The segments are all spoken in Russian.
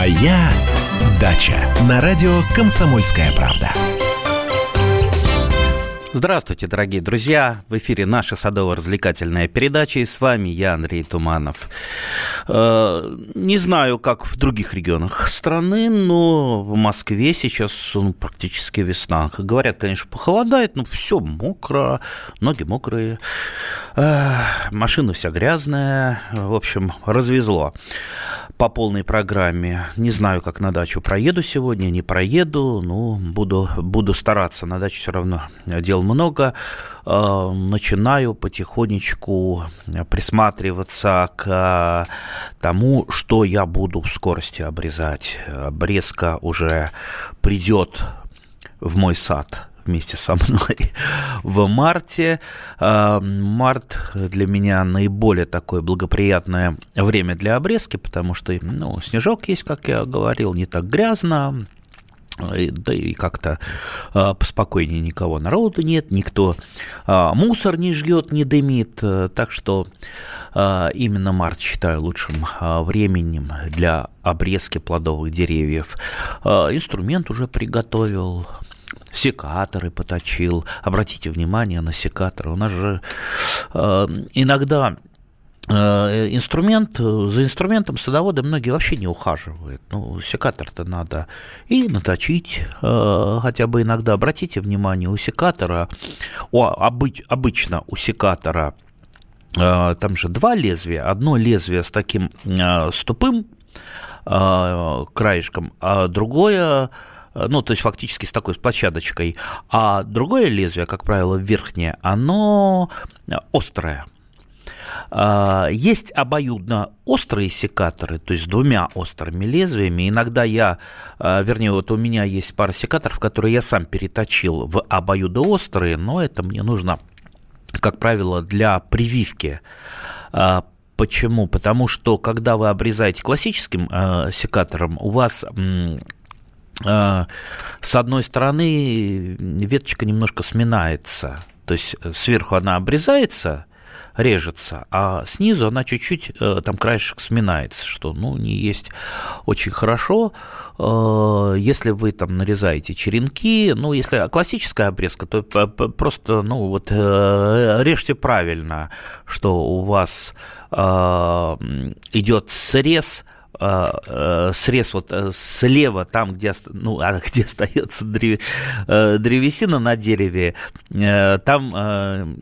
Моя дача на радио Комсомольская правда. Здравствуйте, дорогие друзья! В эфире наша садово-развлекательная передача, и с вами я, Андрей Туманов. Не знаю, как в других регионах страны, но в Москве сейчас ну, практически весна. Как говорят, конечно, похолодает, но все мокро, ноги мокрые, э, машина вся грязная. В общем, развезло по полной программе. Не знаю, как на дачу проеду сегодня, не проеду, ну, буду, буду стараться. На даче все равно дел много. Э, начинаю потихонечку присматриваться к тому, что я буду в скорости обрезать. Обрезка уже придет в мой сад вместе со мной в марте. А, март для меня наиболее такое благоприятное время для обрезки, потому что ну, снежок есть, как я говорил, не так грязно, да и как-то э, поспокойнее никого народу нет, никто э, мусор не жгет, не дымит, так что э, именно март считаю лучшим э, временем для обрезки плодовых деревьев. Э, инструмент уже приготовил, секаторы поточил. Обратите внимание на секаторы. У нас же э, иногда э, инструмент, за инструментом садоводы многие вообще не ухаживают. Ну, секатор-то надо и наточить э, хотя бы иногда. Обратите внимание, у секатора, у, обыч, обычно у секатора э, там же два лезвия. Одно лезвие с таким э, с тупым э, краешком, а другое Э, ну, то есть фактически с такой с площадочкой, а другое лезвие, как правило, верхнее, оно острое. А, есть обоюдно острые секаторы, то есть с двумя острыми лезвиями. Иногда я, э, вернее, вот у меня есть пара секаторов, которые я сам переточил в обоюдоострые, но это мне нужно, как правило, для прививки. А, почему? Потому что когда вы обрезаете классическим секатором, у вас а, с одной стороны, веточка немножко сминается, то есть сверху она обрезается, режется, а снизу она чуть-чуть, э, там краешек сминается, что, ну, не есть очень хорошо. Э, если вы там нарезаете черенки, ну, если классическая обрезка, то просто, ну, вот режьте правильно, что у вас идет срез – Э, э, срез вот э, слева, там, где, ну, а где остается древ, древесина на дереве, там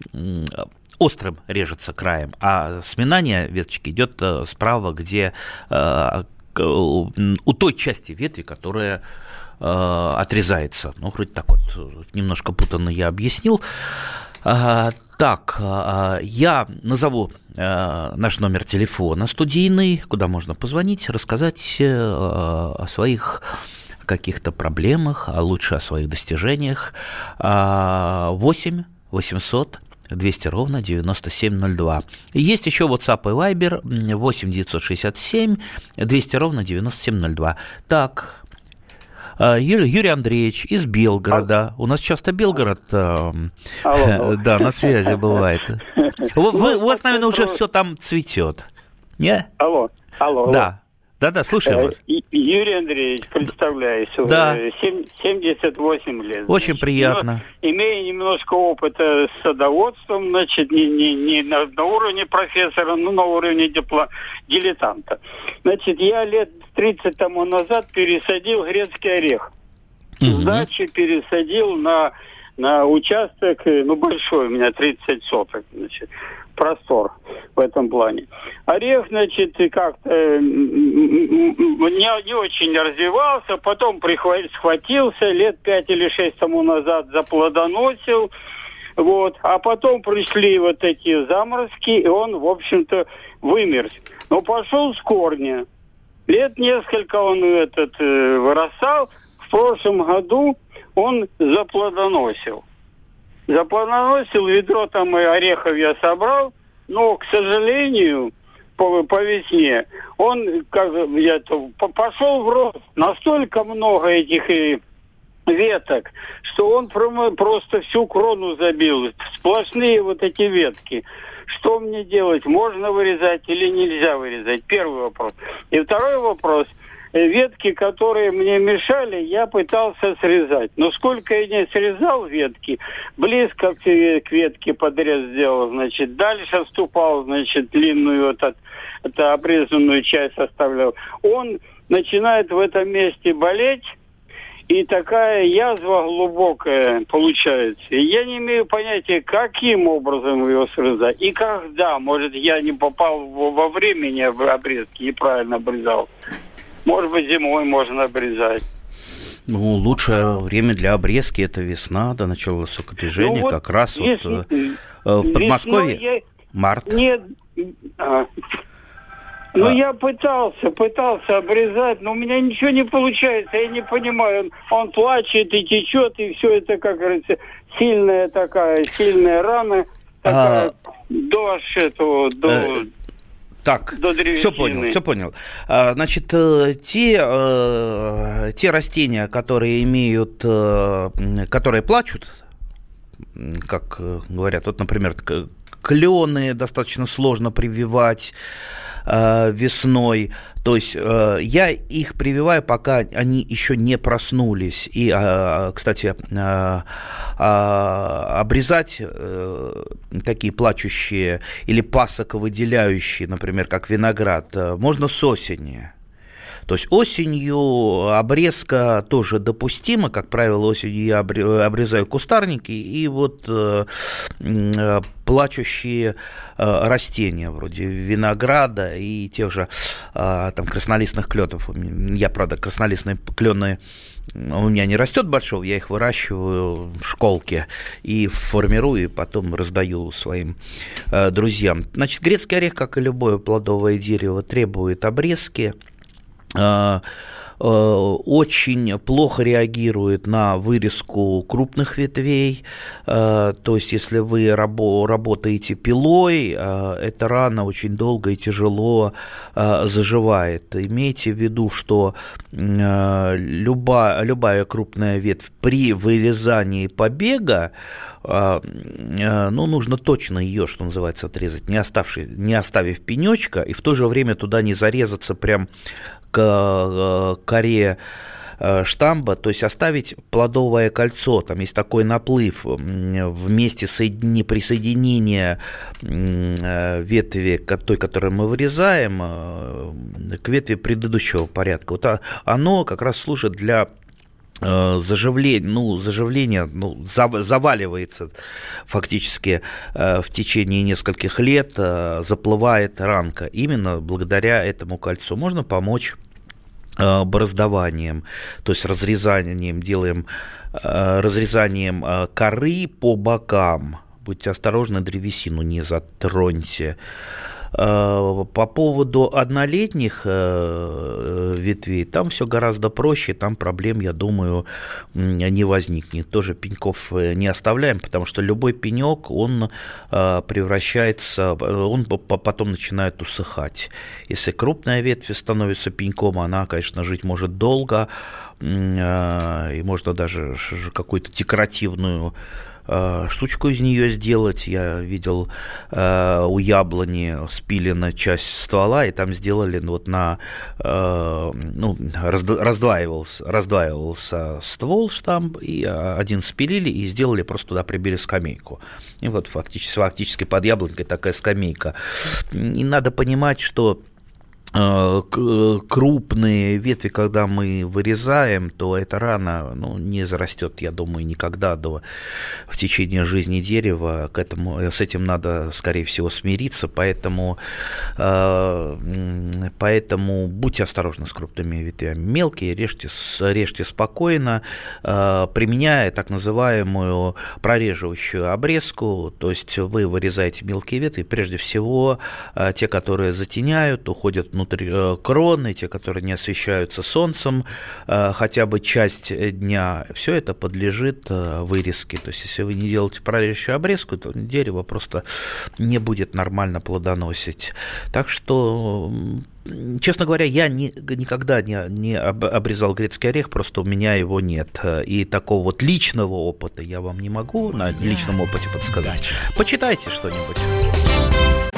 острым режется краем, а сминание веточки идет справа, где у той части ветви, которая отрезается. Ну, вроде так вот, немножко путанно я объяснил. Так, а, а, я назову а, наш номер телефона студийный, куда можно позвонить, рассказать э, о своих каких-то проблемах, а лучше о своих достижениях. 8 800 200 ровно 9702. Есть еще WhatsApp и Viber 8 967 200 ровно 9702. Так, а, Юрий, Андреевич из Белгорода. У нас часто Белгород Алло. да, на связи бывает. Вы, у вас, наверное, уже все там цветет. Не? Алло. Алло. Да. Да-да, слушаю э, вас. Юрий Андреевич, представляюсь. Да. 78 лет. Очень значит. приятно. Но, имея немножко опыта с садоводством, значит, не, не, не на, на уровне профессора, но на уровне дипло, дилетанта. Значит, я лет 30 тому назад пересадил грецкий орех. Угу. С дачи пересадил на на участок, э, ну, большой у меня, 30 соток, значит простор в этом плане. Орех, значит, как-то не, не очень развивался, потом прихват, схватился, лет пять или шесть тому назад заплодоносил, вот, а потом пришли вот эти заморозки, и он, в общем-то, вымерз. Но пошел с корня. Лет несколько он этот э, вырастал, в прошлом году он заплодоносил заплодоносил, ведро там и орехов я собрал, но, к сожалению, по, по весне, он как я пошел в рост. Настолько много этих и веток, что он просто всю крону забил. Сплошные вот эти ветки. Что мне делать? Можно вырезать или нельзя вырезать? Первый вопрос. И второй вопрос. Ветки, которые мне мешали, я пытался срезать. Но сколько я не срезал ветки, близко к ветке подрез сделал, значит, дальше вступал, значит, длинную вот от, это обрезанную часть оставлял. Он начинает в этом месте болеть, и такая язва глубокая получается. И я не имею понятия, каким образом его срезать. И когда. Может, я не попал во времени в обрезки, неправильно обрезал. Может быть, зимой можно обрезать. Ну, лучшее время для обрезки это весна, до начала высокодвижения, ну, вот как раз вот э, в Подмосковье я... март. Нет, а, ну, а... я пытался, пытался обрезать, но у меня ничего не получается, я не понимаю. Он, он плачет и течет, и все это, как говорится, сильная такая, сильная рана, такая, а... до этого, до... Так, все понял, все понял. А, значит, э, те, э, те растения, которые имеют, э, которые плачут, как говорят, вот, например, клены достаточно сложно прививать, э, весной. То есть э, я их прививаю, пока они еще не проснулись. И, э, кстати, э, э, обрезать э, такие плачущие или пасок выделяющие, например, как виноград, э, можно с осени. То есть осенью обрезка тоже допустима, как правило, осенью я обрезаю кустарники и вот э, э, плачущие э, растения вроде винограда и тех же там краснолистных кленов. Я, правда, краснолистные клены у меня не растет большого, я их выращиваю в школке и формирую, и потом раздаю своим э, друзьям. Значит, грецкий орех, как и любое плодовое дерево, требует обрезки. А, а, очень плохо реагирует на вырезку крупных ветвей. А, то есть, если вы рабо- работаете пилой, эта рана очень долго и тяжело заживает. Имейте в виду, что любая, любая крупная ветвь при вырезании побега ну, нужно точно ее, что называется, отрезать, не, оставший, не оставив пенечка, и в то же время туда не зарезаться прям э, коре э, штамба, то есть оставить плодовое кольцо, там есть такой наплыв вместе соедини, присоединения э, ветви той, которую мы вырезаем, к ветви предыдущего порядка. Вот оно как раз служит для заживление, ну, заживление ну, заваливается фактически в течение нескольких лет, заплывает ранка. Именно благодаря этому кольцу можно помочь бороздованием, то есть разрезанием, делаем разрезанием коры по бокам. Будьте осторожны, древесину не затроньте. Э, по поводу однолетних э, ветвей, там все гораздо проще, там проблем, я думаю, не возникнет. Тоже пеньков э, не оставляем, потому что любой пенек, он превращается, он потом начинает усыхать. Если крупная ветвь становится пеньком, она, конечно, жить может долго, и можно даже какую-то декоративную Э, штучку из нее сделать. Я видел э, у яблони спилена часть ствола, и там сделали вот на, э, ну, раздваивался, раздваивался ствол штамп, и один спилили и сделали, просто туда прибили скамейку. И вот фактически, фактически под яблонькой такая скамейка. И надо понимать, что крупные ветви, когда мы вырезаем, то эта рана ну, не зарастет, я думаю, никогда до, в течение жизни дерева. К этому, с этим надо, скорее всего, смириться, поэтому, э, поэтому будьте осторожны с крупными ветвями. Мелкие режьте, режьте спокойно, э, применяя так называемую прореживающую обрезку, то есть вы вырезаете мелкие ветви, прежде всего те, которые затеняют, уходят внутрь э, кроны, те, которые не освещаются солнцем, э, хотя бы часть дня, все это подлежит э, вырезке. То есть, если вы не делаете прорежущую обрезку, то дерево просто не будет нормально плодоносить. Так что честно говоря, я не, никогда не, не обрезал грецкий орех, просто у меня его нет. И такого вот личного опыта я вам не могу на личном опыте подсказать. Почитайте что-нибудь.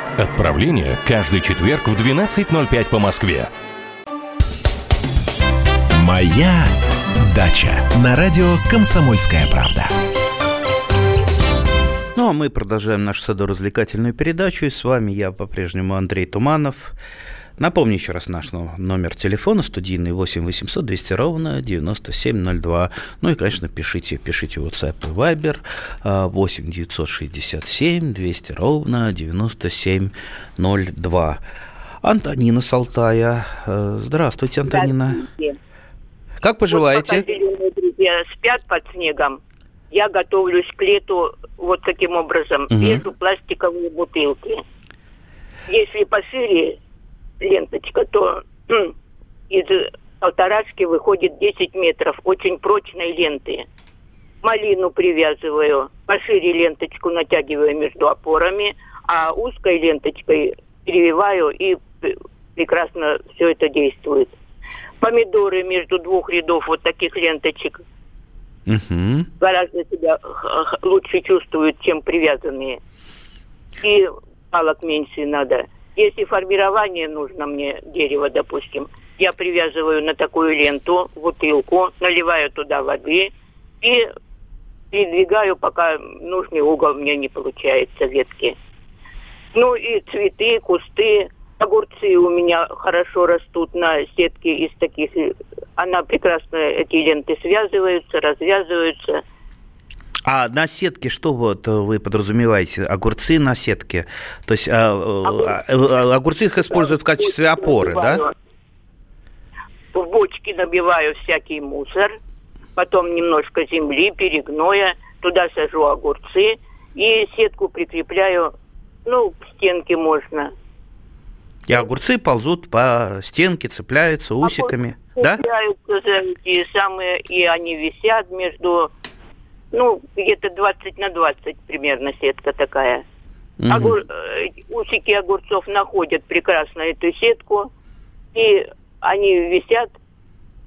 Отправление каждый четверг в 12.05 по Москве. «Моя дача» на радио «Комсомольская правда». Ну, а мы продолжаем нашу садоразвлекательную передачу. И с вами я по-прежнему Андрей Туманов. Напомню еще раз наш номер телефона, студийный 8 800 200 ровно 9702. Ну и, конечно, пишите, пишите WhatsApp и Viber 8 967 200 ровно 9702. Антонина Салтая. Э, здравствуйте, Антонина. Здравствуйте. Как поживаете? Вот друзья спят под снегом. Я готовлюсь к лету вот таким образом. Угу. Вижу пластиковые бутылки. Если пошире ленточка, то из полторашки выходит 10 метров очень прочной ленты. Малину привязываю, пошире ленточку натягиваю между опорами, а узкой ленточкой перевиваю и прекрасно все это действует. Помидоры между двух рядов вот таких ленточек угу. гораздо себя лучше чувствуют, чем привязанные. И палок меньше надо. Если формирование нужно мне дерево, допустим, я привязываю на такую ленту бутылку, наливаю туда воды и передвигаю, пока нужный угол мне не получается ветки. Ну и цветы, кусты, огурцы у меня хорошо растут на сетке из таких. Она прекрасно, эти ленты связываются, развязываются. А на сетке что вот вы подразумеваете? Огурцы на сетке? То есть а, а, а, огурцы их используют в качестве опоры, да? В бочки набиваю всякий мусор, потом немножко земли, перегноя, туда сажу огурцы и сетку прикрепляю, ну, к стенке можно. И огурцы ползут по стенке, цепляются усиками, огурцы да? Цепляются эти самые, и они висят между ну, где-то 20 на 20 примерно сетка такая. Угу. Огур... Э, усики огурцов находят прекрасно эту сетку, и они висят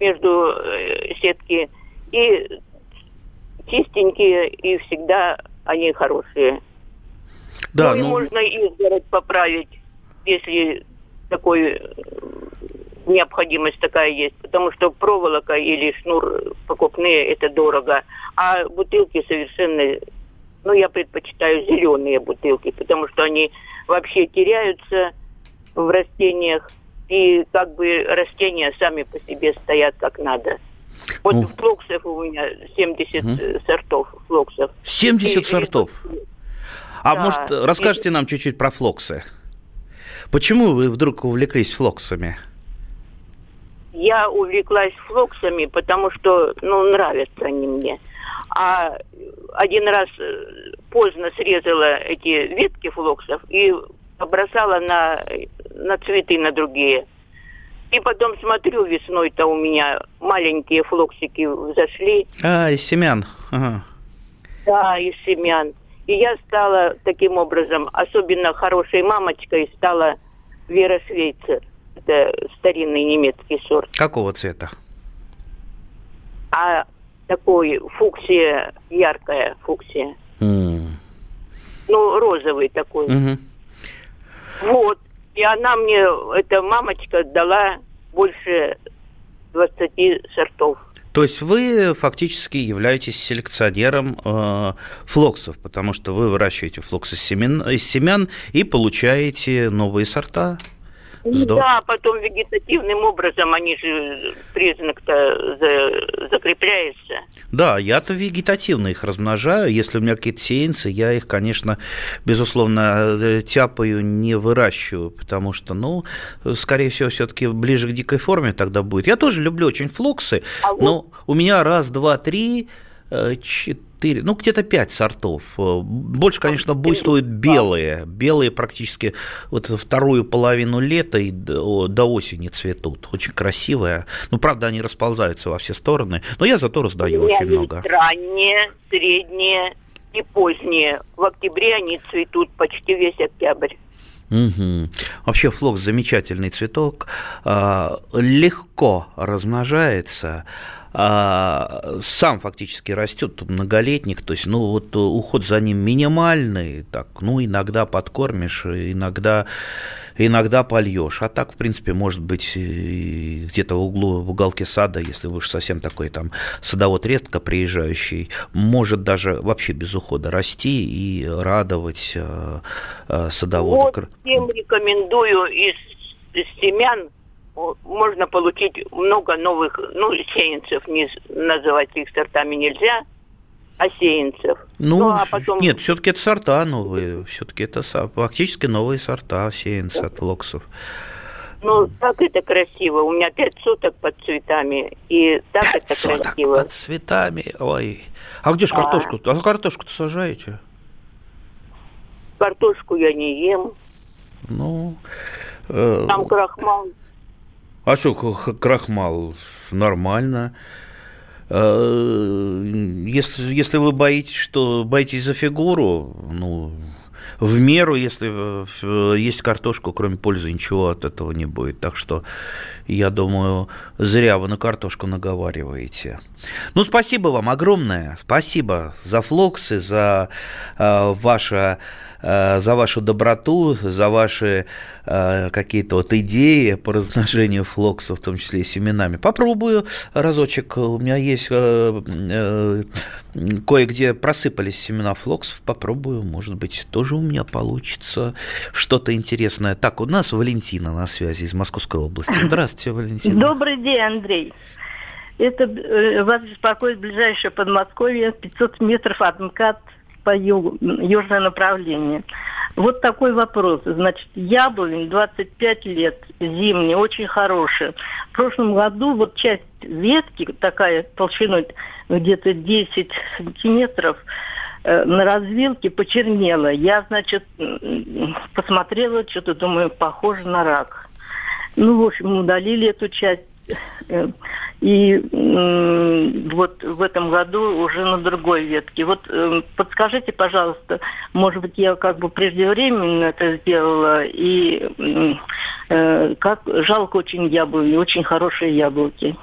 между э, сетки, и чистенькие, и всегда они хорошие. Да, ну, и ну... можно изгородь поправить, если такой необходимость такая есть, потому что проволока или шнур покупные это дорого, а бутылки совершенно, ну я предпочитаю зеленые бутылки, потому что они вообще теряются в растениях и как бы растения сами по себе стоят как надо. Вот ну. флоксов у меня 70 угу. сортов флоксов. 70 и, сортов? А да. может, расскажите и... нам чуть-чуть про флоксы? Почему вы вдруг увлеклись флоксами? Я увлеклась флоксами, потому что, ну, нравятся они мне. А один раз э, поздно срезала эти ветки флоксов и побросала на, на цветы, на другие. И потом смотрю, весной-то у меня маленькие флоксики взошли. А, из семян. Ага. Да, из семян. И я стала таким образом, особенно хорошей мамочкой, стала Вера Швейцер это старинный немецкий сорт. Какого цвета? А такой фуксия, яркая фуксия. М-м. Ну, розовый такой. Mm-hmm. Вот. И она мне, эта мамочка, дала больше 20 сортов. То есть вы фактически являетесь селекционером э, флоксов, потому что вы выращиваете флокс из семян, из семян и получаете новые сорта? Здорово. Да, потом вегетативным образом они же признак-то за, закрепляется. Да, я-то вегетативно их размножаю. Если у меня какие-то сеянцы, я их, конечно, безусловно, э, тяпаю, не выращиваю, потому что, ну, скорее всего, все-таки ближе к дикой форме тогда будет. Я тоже люблю очень флоксы, а но вот... у меня раз, два, три, э, четыре 4, ну, где-то 5 сортов. Больше, конечно, буйствуют белые. Белые практически вот вторую половину лета и до, до осени цветут. Очень красивые. Ну, правда, они расползаются во все стороны. Но я зато раздаю очень много. Ранние, средние и поздние. В октябре они цветут почти весь октябрь. Угу. Вообще флокс замечательный цветок, а, легко размножается, а, сам фактически растет многолетник, то есть, ну, вот уход за ним минимальный, так, ну, иногда подкормишь, иногда иногда польешь. А так, в принципе, может быть, где-то в углу, в уголке сада, если вы уж совсем такой там садовод редко приезжающий, может даже вообще без ухода расти и радовать э, э, садовода. Вот всем рекомендую из, из семян можно получить много новых, ну, сеянцев, не называть их сортами нельзя, осеянцев. Ну, ну а потом... нет, все-таки это сорта новые, все-таки это фактически новые сорта осеянцы от локсов. Ну, так это красиво. У меня пять соток под цветами, и так пять это соток красиво. под цветами, ой. А где же картошку? А, а картошку-то сажаете? Картошку я не ем. Ну... Э... Там крахмал. А что, крахмал? Нормально. Э, если, если вы боитесь, что боитесь за фигуру, ну, в меру, если есть картошку, кроме пользы, ничего от этого не будет. Так что, я думаю, зря вы на картошку наговариваете. Ну, спасибо вам огромное. Спасибо за флоксы, за э, ваше Э, за вашу доброту, за ваши э, какие-то вот идеи по размножению флоксов, в том числе и семенами. Попробую разочек. У меня есть э, кое-где просыпались семена флоксов. Попробую, может быть, тоже у меня получится что-то интересное. Так, у нас Валентина на связи из Московской области. Здравствуйте, Валентина. Добрый день, Андрей. Это вас беспокоит ближайшее Подмосковье, 500 метров от МКАД по югу, южное направление. Вот такой вопрос. Значит, яблонь 25 лет, зимний, очень хорошая. В прошлом году вот часть ветки, такая толщиной где-то 10 сантиметров, э, на развилке почернела. Я, значит, посмотрела, что-то думаю, похоже на рак. Ну, в общем, удалили эту часть. Э, и вот в этом году уже на другой ветке. Вот э, подскажите, пожалуйста, может быть, я как бы преждевременно это сделала, и э, как жалко очень яблоки, очень хорошие яблоки.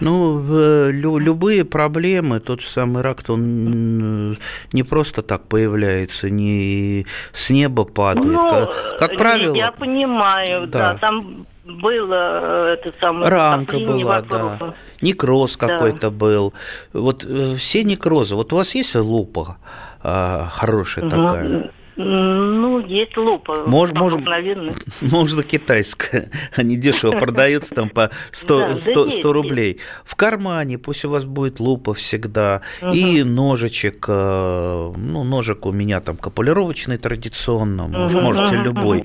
Ну, в, лю, любые проблемы, тот же самый рак, он не просто так появляется, не с неба падает. Ну, как, как правило. Я понимаю, да, да там было э, это самое ранка была, да, некроз да. какой-то был. Вот э, все некрозы. Вот у вас есть лупа а, хорошая ну, такая? Ну, есть лупа. Может, может, можно китайская. Они дешево продаются там по 100, да, 100, 100 рублей. В кармане пусть у вас будет лупа всегда. Угу. И ножичек. Э, ну, ножик у меня там капулировочный традиционно. Угу. Можете любой.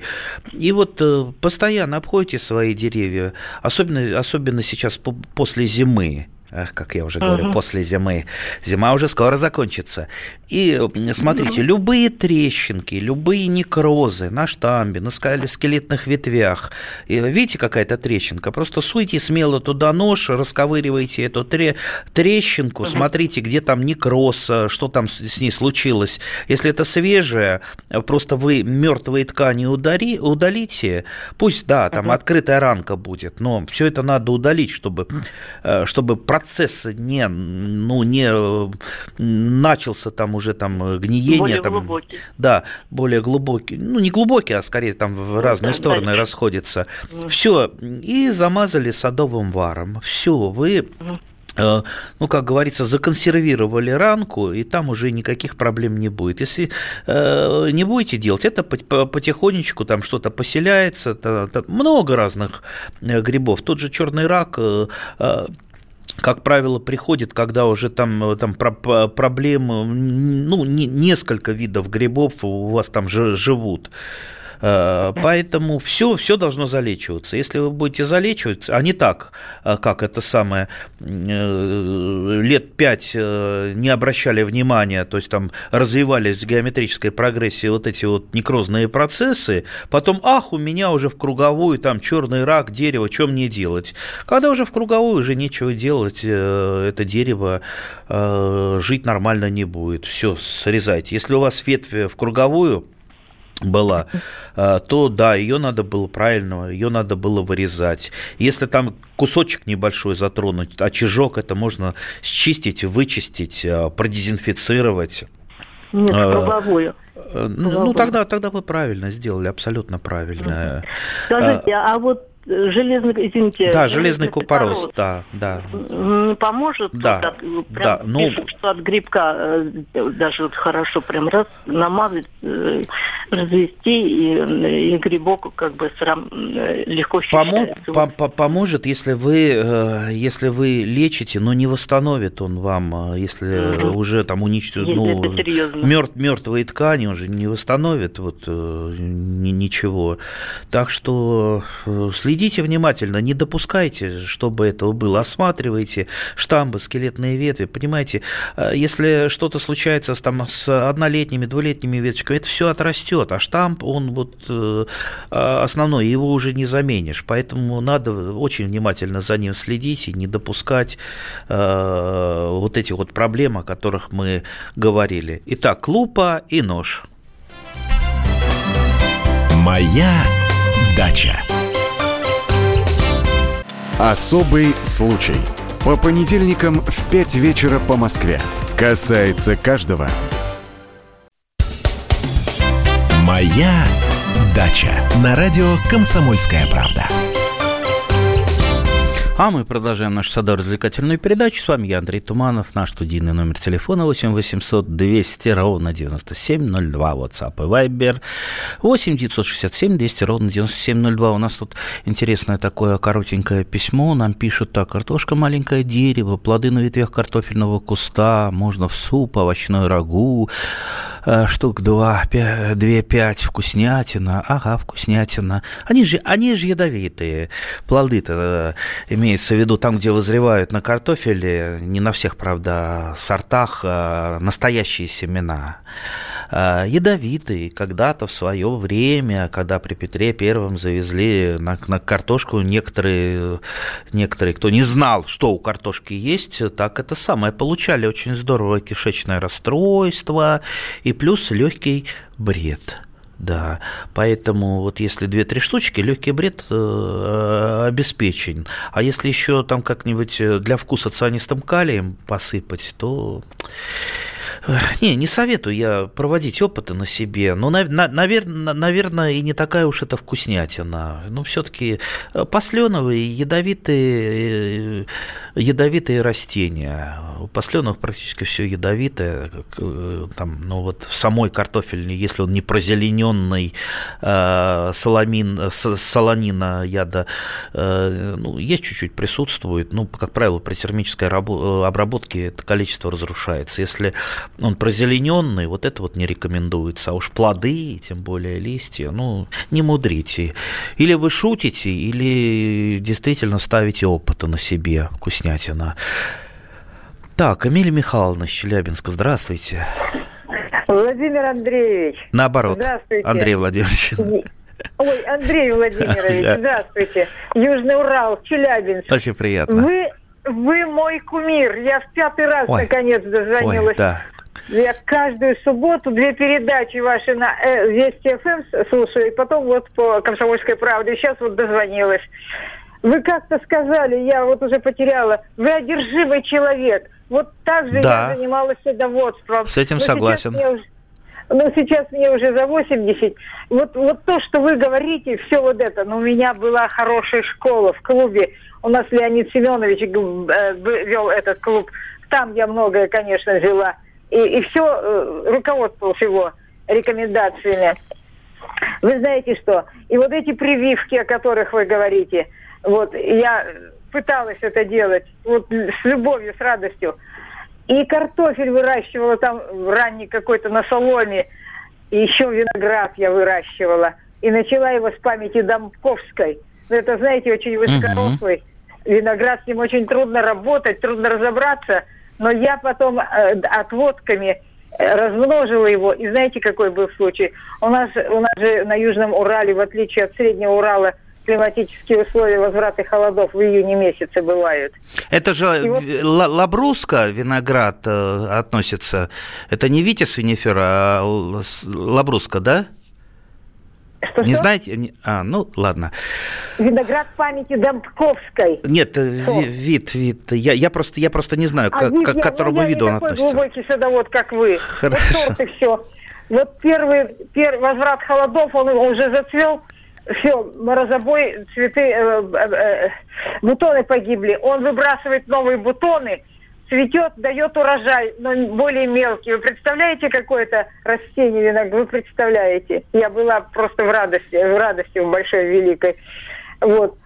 И вот э, постоянно обходите свои деревья. Особенно, особенно сейчас после зимы Ах, как я уже говорю, угу. после зимы. Зима уже скоро закончится. И смотрите, угу. любые трещинки, любые некрозы на штамбе, на скелетных ветвях. И видите, какая-то трещинка? Просто суйте смело туда нож, расковыривайте эту тре трещинку, угу. смотрите, где там некроз, э, что там с ней случилось. Если это свежее, просто вы мертвые ткани удари, удалите. Пусть, да, там угу. открытая ранка будет, но все это надо удалить, чтобы, э, чтобы процесс не, ну, не начался там уже там гниение. Более там, глубокий. Да, более глубокий. Ну, не глубокий, а скорее там в ну, разные да, стороны да, расходится. Mm. Все, и замазали садовым варом. Все, вы э, ну, как говорится, законсервировали ранку, и там уже никаких проблем не будет. Если э, не будете делать, это потихонечку там что-то поселяется, то, то много разных э, грибов. Тот же черный рак э, э как правило, приходит, когда уже там, там проблемы, ну, не, несколько видов грибов у вас там живут. Поэтому все, все должно залечиваться. Если вы будете залечивать, а не так, как это самое, лет пять не обращали внимания, то есть там развивались в геометрической прогрессии вот эти вот некрозные процессы, потом, ах, у меня уже в круговую там черный рак, дерево, что мне делать? Когда уже в круговую уже нечего делать, это дерево жить нормально не будет. Все, срезайте. Если у вас ветвь в круговую, была, а, то да, ее надо было правильно, ее надо было вырезать. Если там кусочек небольшой затронуть, а чижок это можно счистить, вычистить, а, продезинфицировать. Нет, а, круговую. Ну, ну тогда, тогда вы правильно сделали, абсолютно правильно. Скажите, а, а вот железный, извините. Да, железный купорос, да, да. Не поможет? Да, прям да. Ну, пишут, что от грибка э, даже вот хорошо прям раз намазать, э, развести, и, и грибок как бы срам, э, легко Помо по Поможет, если вы, если вы лечите, но не восстановит он вам, если угу. уже там уничтожит, ну, мертв, мертвые ткани уже не восстановит вот ничего. Так что следите Следите внимательно, не допускайте, чтобы этого было. Осматривайте штамбы, скелетные ветви. Понимаете, э, если что-то случается там, с однолетними, двулетними веточками, это все отрастет, а штамп, он вот э, основной, его уже не заменишь. Поэтому надо очень внимательно за ним следить и не допускать э, вот этих вот проблем, о которых мы говорили. Итак, лупа и нож. Моя дача. Особый случай. По понедельникам в 5 вечера по Москве. Касается каждого. Моя дача. На радио «Комсомольская правда». А мы продолжаем нашу садово-развлекательную передачу. С вами я, Андрей Туманов. Наш студийный номер телефона 8 800 200 ровно 9702. WhatsApp и Viber 8 967 200 ровно 9702. У нас тут интересное такое коротенькое письмо. Нам пишут так. Картошка маленькое дерево, плоды на ветвях картофельного куста, можно в суп, овощной рагу, штук 2, 5, 2, 5, вкуснятина. Ага, вкуснятина. Они же, они же ядовитые. Плоды-то э, имеется в виду там, где вызревают на картофеле, не на всех, правда, сортах, а настоящие семена. Ядовитые. Когда-то в свое время, когда при Петре Первом завезли на, на картошку, некоторые, некоторые, кто не знал, что у картошки есть, так это самое, получали очень здорово кишечное расстройство и плюс легкий бред. Да, поэтому вот если две-три штучки, легкий бред э, обеспечен. А если еще там как-нибудь для вкуса цианистым калием посыпать, то не, не советую я проводить опыты на себе. Но, наверное, наверное, и не такая уж это вкуснятина. Но все-таки э, посленовые, ядовитые, э, ядовитые растения. У посленов практически все ядовитое. Э, там, ну вот в самой картофельной, если он не прозелененный, соломин, солонина яда, ну, есть чуть-чуть присутствует. Ну, как правило, при термической обработке это количество разрушается. Если он прозелененный, вот это вот не рекомендуется. А уж плоды, тем более листья, ну, не мудрите. Или вы шутите, или действительно ставите опыта на себе, вкуснятина. Так, Эмилия Михайловна из Челябинска, здравствуйте. Владимир Андреевич. Наоборот. Здравствуйте. Андрей Владимирович. Ой, Андрей Владимирович, здравствуйте. Южный Урал, Челябинск. Очень приятно. Вы, вы мой кумир. Я в пятый раз Ой. наконец дозвонилась. Ой, да. Я каждую субботу две передачи ваши на э, Вести ФМ слушаю, и потом вот по «Комсомольской правде». Сейчас вот дозвонилась. Вы как-то сказали, я вот уже потеряла, вы одержимый человек. Вот так же да. я занималась садоводством. С этим Но согласен. Ну, сейчас мне уже за 80. Вот, вот то, что вы говорите, все вот это. Но у меня была хорошая школа в клубе. У нас Леонид Семенович э, вел этот клуб. Там я многое, конечно, взяла и, и все э, руководствовался его рекомендациями. Вы знаете что? И вот эти прививки, о которых вы говорите, вот я пыталась это делать вот с любовью, с радостью. И картофель выращивала там ранний какой-то на соломе, и еще виноград я выращивала. и начала его с памяти Домковской. Ну, это, знаете, очень высокорослый виноград, с ним очень трудно работать, трудно разобраться, но я потом э, отводками э, размножила его, и знаете, какой был случай? У нас, у нас же на Южном Урале, в отличие от Среднего Урала, климатические условия возврата холодов в июне месяце бывают. Это же вот... лабруска виноград э, относится. Это не Витис винифера, а лабруска, да? Что, не что? знаете? А, ну, ладно. Виноград памяти Домковской. Нет, э, что? вид, вид. Я, я, просто, я просто не знаю, а, к, вид, к я, которому ну, виду он относится. Я глубокий садовод, как вы. Хорошо. Вот все. Вот первый, первый возврат холодов, он, он уже зацвел, все, морозобой, цветы, э, э, э, бутоны погибли. Он выбрасывает новые бутоны, цветет, дает урожай, но более мелкий. Вы представляете какое-то растение виноград? Вы представляете? Я была просто в радости, в радости в большой, великой. Вот.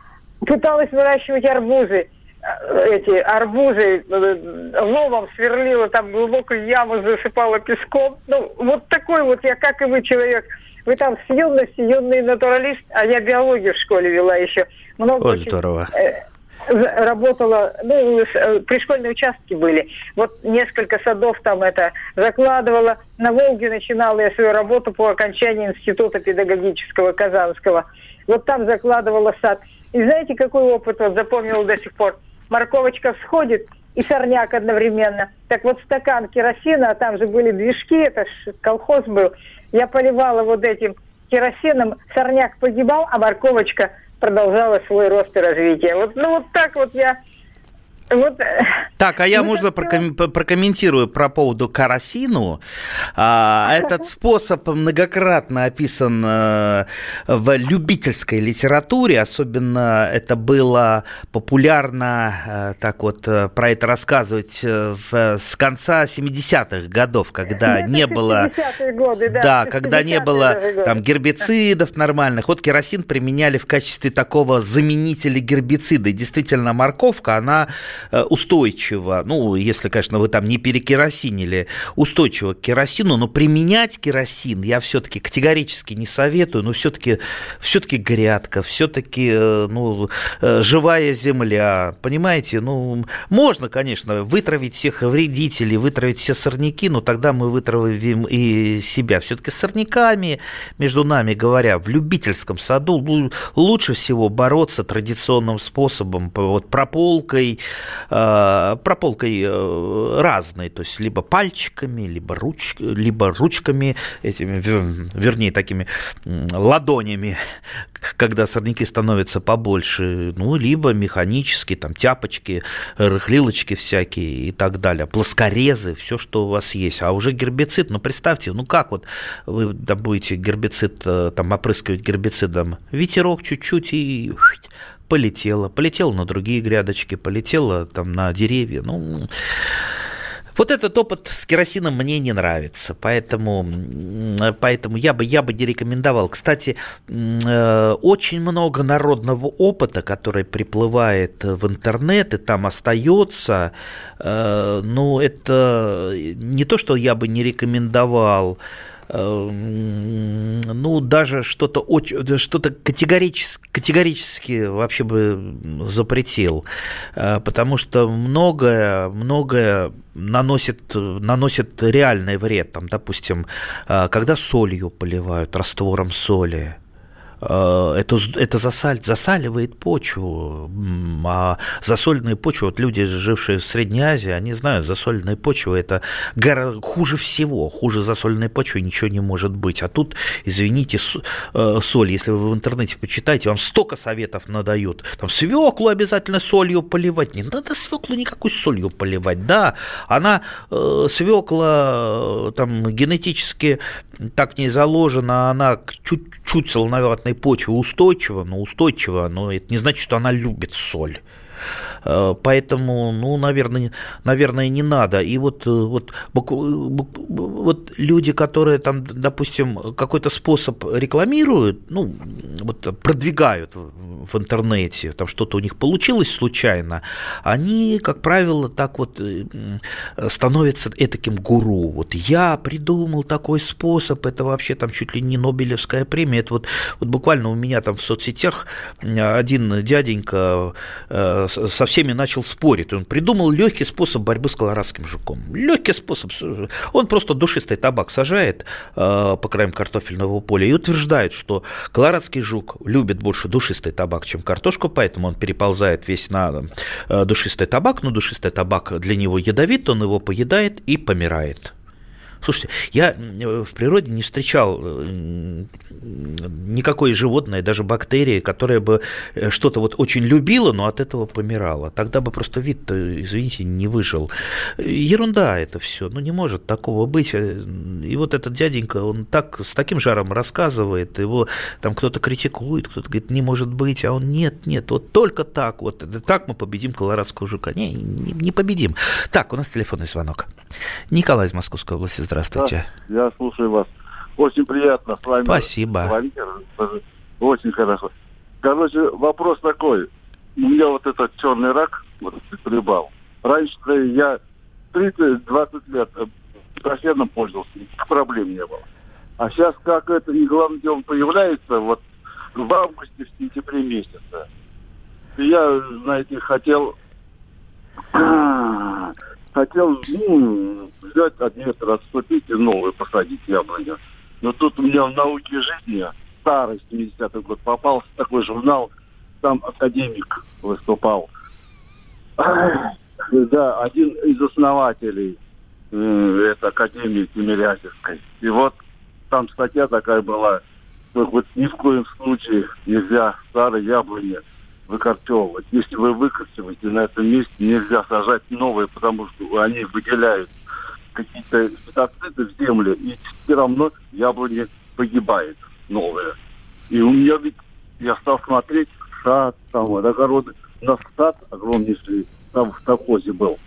Пыталась выращивать арбузы э, эти арбузы э, ломом сверлила, там глубокую яму засыпала песком. Ну, вот такой вот я, как и вы, человек. Вы там с юности, юный натуралист, а я биологию в школе вела еще. Много Очень здорово. Э, работала, ну, э, пришкольные участки были. Вот несколько садов там это закладывала. На Волге начинала я свою работу по окончании Института педагогического Казанского. Вот там закладывала сад. И знаете, какой опыт вот запомнил до сих пор? Морковочка всходит, и сорняк одновременно. Так вот стакан керосина, а там же были движки, это колхоз был. Я поливала вот этим керосином, сорняк погибал, а морковочка – продолжала свой рост и развитие. Вот, ну вот так вот я вот. Э, так, а я, ну, можно, проком... прокомментирую про поводу карасину. А, этот способ многократно описан э, в любительской литературе, особенно это было популярно, э, так вот, про это рассказывать в, с конца 70-х годов, когда ну, не было... Годы, да, да когда не было там гербицидов нормальных. Вот керосин применяли в качестве такого заменителя гербицида. И действительно, морковка, она устойчиво, ну, если, конечно, вы там не перекеросинили, устойчиво к керосину, но применять керосин я все-таки категорически не советую, но все-таки все-таки грядка, все-таки э, ну, э, живая земля, понимаете, ну, можно, конечно, вытравить всех вредителей, вытравить все сорняки, но тогда мы вытравим и себя. Все-таки сорняками, между нами говоря, в любительском саду лучше всего бороться традиционным способом, вот прополкой, э, прополкой э, разной, то есть либо пальчиками, либо, руч, либо ручками, этими, вернее, такими ладонями, когда сорняки становятся побольше, ну, либо механически, там, тяпочки, рыхлилочки всякие и так далее, плоскорезы, все, что у вас есть. А уже гербицид, ну, представьте, ну, как вот вы там, будете гербицид, э, там, опрыскивать гербицидом, ветерок чуть-чуть и полетела, полетела на другие грядочки, полетела там на деревья. Ну, вот этот опыт с керосином мне не нравится, поэтому, поэтому я, бы, я бы не рекомендовал. Кстати, э, очень много народного опыта, который приплывает в интернет и там остается, э, ну, это не то, что я бы не рекомендовал, ну, даже что-то что-то категорически, категорически вообще бы запретил, э, потому что многое, многое наносит, наносит реальный вред. Там, допустим, э, когда солью поливают, раствором соли, это, это засаль, засаливает почву, а засоленные почвы, вот люди, жившие в Средней Азии, они знают, засоленные почвы это гора, хуже всего, хуже засоленной почвы ничего не может быть. А тут, извините, э, соль, если вы в интернете почитаете, вам столько советов надают. Там свеклу обязательно солью поливать. Не надо свеклу никакой солью поливать. Да, она, э, свекла, там, генетически так не заложена, она чуть-чуть солоноватой почва устойчива, но устойчива, но это не значит, что она любит соль. Э, поэтому, ну, наверное, наверное, не надо. И вот, вот, вот люди, которые там, допустим, какой-то способ рекламируют, ну, вот продвигают в интернете, там что-то у них получилось случайно, они, как правило, так вот становятся этаким гуру. Вот я придумал такой способ, это вообще там чуть ли не Нобелевская премия. Это вот, вот буквально у меня там в соцсетях один дяденька э, со всеми начал спорить. Он придумал легкий способ борьбы с колорадским жуком. Легкий способ. Он просто душистый табак сажает э, по краям картофельного поля и утверждает, что колорадский жук любит больше душистый табак, чем картошку, поэтому он переползает весь на э, душистый табак, но душистый табак для него ядовит, он его поедает и помирает. Слушайте, я в природе не встречал э, никакой животное, даже бактерии, которая бы э, что-то вот очень любила, но от этого помирала. Тогда бы просто вид, извините, не выжил. Ерунда это все, ну не может такого быть. И вот этот дяденька, он так с таким жаром рассказывает, его там кто-то критикует, кто-то говорит, не может быть, а он нет, нет, вот только так, вот так мы победим колорадского жука. Не, не, не победим. Так, у нас телефонный звонок. Николай из Московской области, Здравствуйте. Да, я слушаю вас. Очень приятно с вами. Спасибо. Очень хорошо. Короче, вопрос такой. У меня вот этот черный рак, вот прибал. Раньше я 30-20 лет постоянно пользовался, никаких проблем не было. А сейчас как это, и главное дело, появляется вот в августе, в сентябре месяце. И я, знаете, хотел хотел, ну, взять один отступить и новую посадить яблоню. Но тут у меня в науке жизни, старый 70-й год, попался такой журнал, там академик выступал. Да, один из основателей э, это Академии Тимирязевской. И вот там статья такая была, что вот ни в коем случае нельзя старые яблони выкорчевывать. Если вы выкорчеваете, на этом месте нельзя сажать новые, потому что они выделяют какие-то пестициды в землю, и все равно яблони погибает новые. И у меня ведь, я стал смотреть, сад, там, вот, огороды, у нас сад огромнейший, там в Токозе был.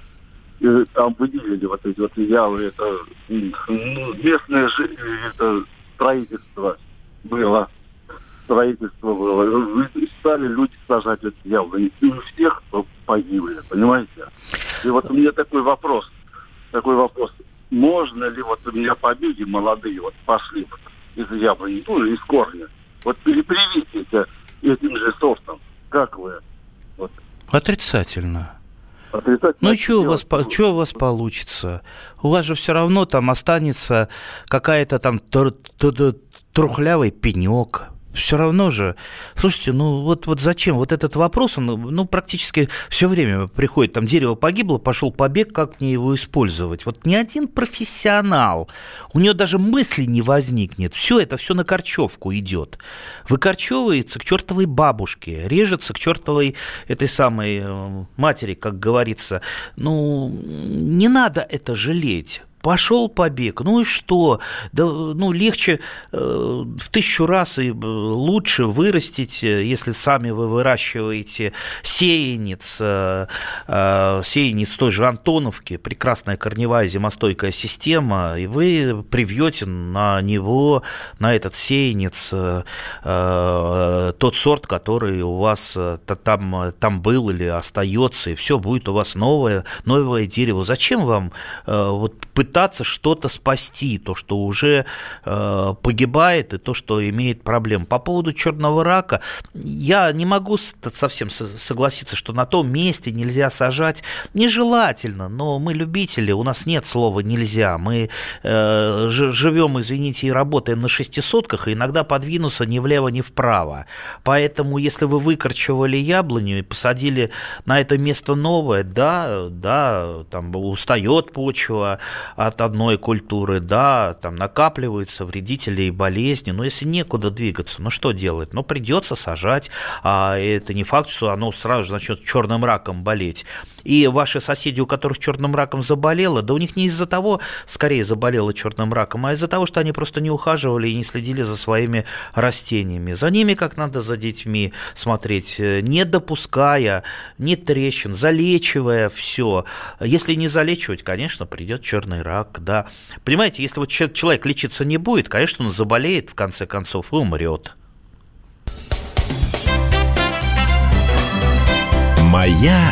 И там выделили вот эти вот явы, это ну, местное это строительство было строительство было. Стали люди сажать эти яблони. И у всех погибли, понимаете? И вот у меня такой вопрос. Такой вопрос. Можно ли вот у меня побеги молодые вот пошли вот из яблони, ну, из корня, вот перепривить этим же сортом? Как вы? Вот. Отрицательно. Ну, что у, вас, что у вас получится? У вас же все равно там останется какая-то там трухлявый пенек, все равно же, слушайте, ну вот, вот зачем? Вот этот вопрос, он ну, практически все время приходит, там дерево погибло, пошел побег, как мне его использовать? Вот ни один профессионал, у него даже мысли не возникнет, все это все на корчевку идет. Выкорчевывается к чертовой бабушке, режется к чертовой этой самой э, матери, как говорится. Ну, не надо это жалеть. Пошел побег, ну и что? Да, ну, легче э, в тысячу раз и э, лучше вырастить, э, если сами вы выращиваете сеянец, э, э, сеянец той же Антоновки, прекрасная корневая зимостойкая система, и вы привьете на него, на этот сеянец э, э, тот сорт, который у вас э, там, там был или остается, и все, будет у вас новое, новое дерево. Зачем вам э, вот пытаться что-то спасти, то, что уже э, погибает, и то, что имеет проблем. По поводу черного рака, я не могу совсем согласиться, что на том месте нельзя сажать. Нежелательно, но мы любители, у нас нет слова нельзя. Мы э, живем, извините, и работаем на шестисотках, и иногда подвинуться ни влево, ни вправо. Поэтому, если вы выкорчевали яблоню и посадили на это место новое, да, да, там устает почва, от одной культуры, да, там накапливаются вредители и болезни, но если некуда двигаться, ну что делать? Ну придется сажать, а это не факт, что оно сразу же начнет черным раком болеть. И ваши соседи, у которых черным раком заболело, да у них не из-за того, скорее заболело черным раком, а из-за того, что они просто не ухаживали и не следили за своими растениями. За ними как надо за детьми смотреть, э, не допуская ни трещин, залечивая все. Если не залечивать, конечно, придет черный рак, да. Понимаете, если вот человек лечиться не будет, конечно, он заболеет в конце концов и умрет. Моя